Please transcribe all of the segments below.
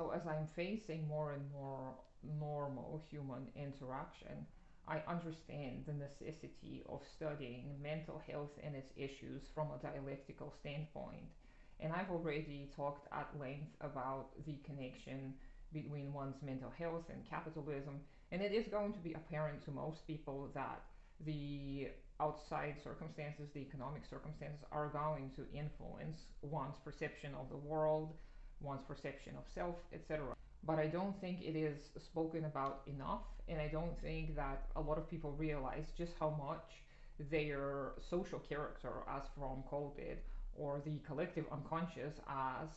So, as I'm facing more and more normal human interaction, I understand the necessity of studying mental health and its issues from a dialectical standpoint. And I've already talked at length about the connection between one's mental health and capitalism. And it is going to be apparent to most people that the outside circumstances, the economic circumstances, are going to influence one's perception of the world, one's perception of self, etc. But I don't think it is spoken about enough, and I don't think that a lot of people realize just how much their social character, as Fromm called it, or the collective unconscious, as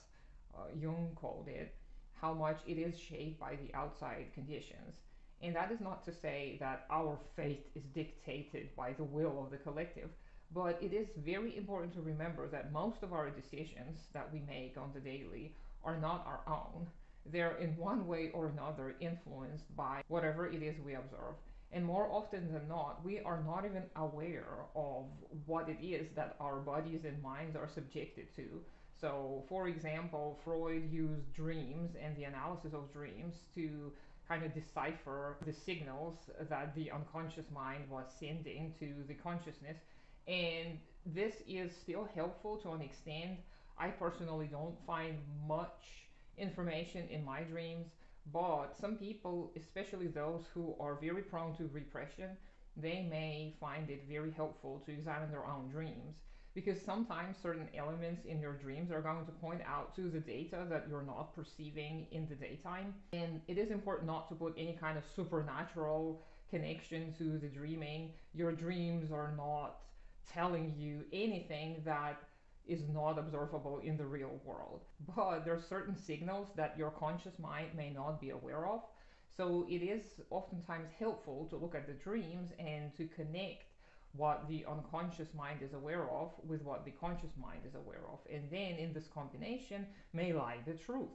uh, Jung called it, how much it is shaped by the outside conditions. And that is not to say that our fate is dictated by the will of the collective, but it is very important to remember that most of our decisions that we make on the daily are not our own. They're in one way or another influenced by whatever it is we observe. And more often than not, we are not even aware of what it is that our bodies and minds are subjected to. So, for example, Freud used dreams and the analysis of dreams to kind of decipher the signals that the unconscious mind was sending to the consciousness. And this is still helpful to an extent. I personally don't find much information in my dreams, but some people, especially those who are very prone to repression, they may find it very helpful to examine their own dreams because sometimes certain elements in your dreams are going to point out to the data that you're not perceiving in the daytime. And it is important not to put any kind of supernatural connection to the dreaming. Your dreams are not telling you anything that is not observable in the real world. But there are certain signals that your conscious mind may not be aware of. So it is oftentimes helpful to look at the dreams and to connect what the unconscious mind is aware of with what the conscious mind is aware of. And then in this combination may lie the truth.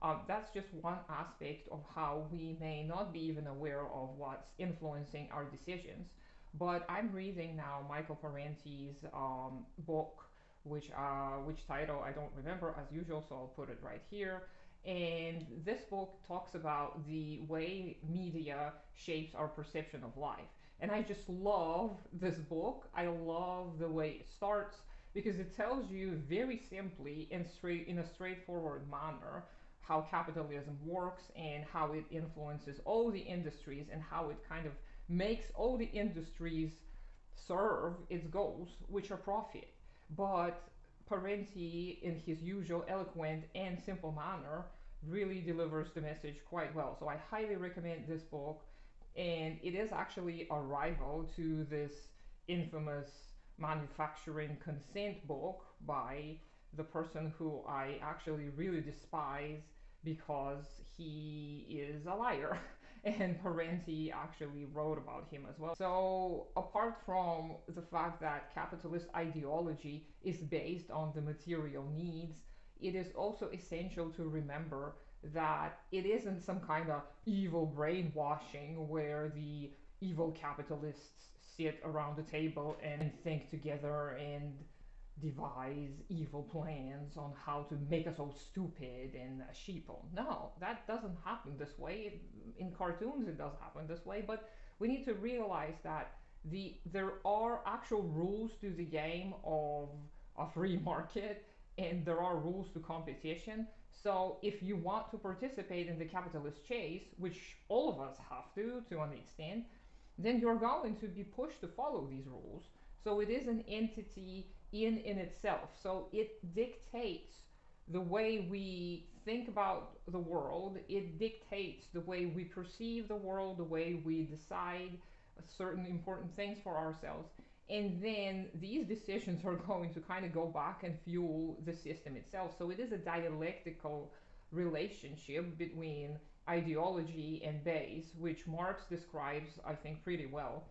Uh, that's just one aspect of how we may not be even aware of what's influencing our decisions. But I'm reading now Michael Parenti's um, book, which uh, which title I don't remember as usual, so I'll put it right here. And this book talks about the way media shapes our perception of life. And I just love this book. I love the way it starts because it tells you very simply and straight in a straightforward manner how capitalism works and how it influences all the industries and how it kind of makes all the industries serve its goals, which are profit. But Parenti, in his usual eloquent and simple manner, really delivers the message quite well. So I highly recommend this book and it is actually a rival to this infamous manufacturing consent book by the person who I actually really despise because he is a liar. And Parenti actually wrote about him as well. So, apart from the fact that capitalist ideology is based on the material needs, it is also essential to remember that it isn't some kind of evil brainwashing where the evil capitalists sit around the table and think together and devise evil plans on how to make us all stupid and sheeple. No, that doesn't happen this way. In cartoons, it does happen this way, but we need to realize that the there are actual rules to the game of a free market and there are rules to competition so if you want to participate in the capitalist chase, which all of us have to to an extent, then you're going to be pushed to follow these rules. So it is an entity in in itself. So it dictates the way we think about the world. It dictates the way we perceive the world, the way we decide certain important things for ourselves and then these decisions are going to kind of go back and fuel the system itself. So it is a dialectical relationship between ideology and base, which Marx describes, I think, pretty well.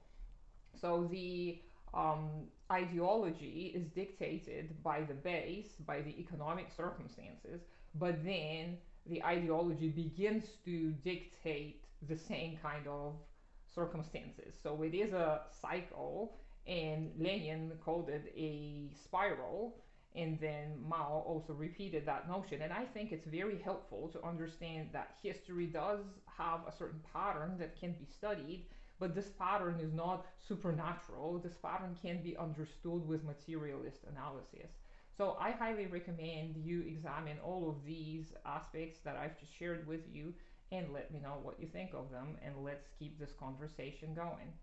So the um, ideology is dictated by the base, by the economic circumstances, but then the ideology begins to dictate the same kind of circumstances. So it is a cycle and Lenin called it a spiral. And then Mao also repeated that notion. And I think it's very helpful to understand that history does have a certain pattern that can be studied, but this pattern is not supernatural. This pattern can be understood with materialist analysis. So I highly recommend you examine all of these aspects that I've just shared with you and let me know what you think of them and let's keep this conversation going.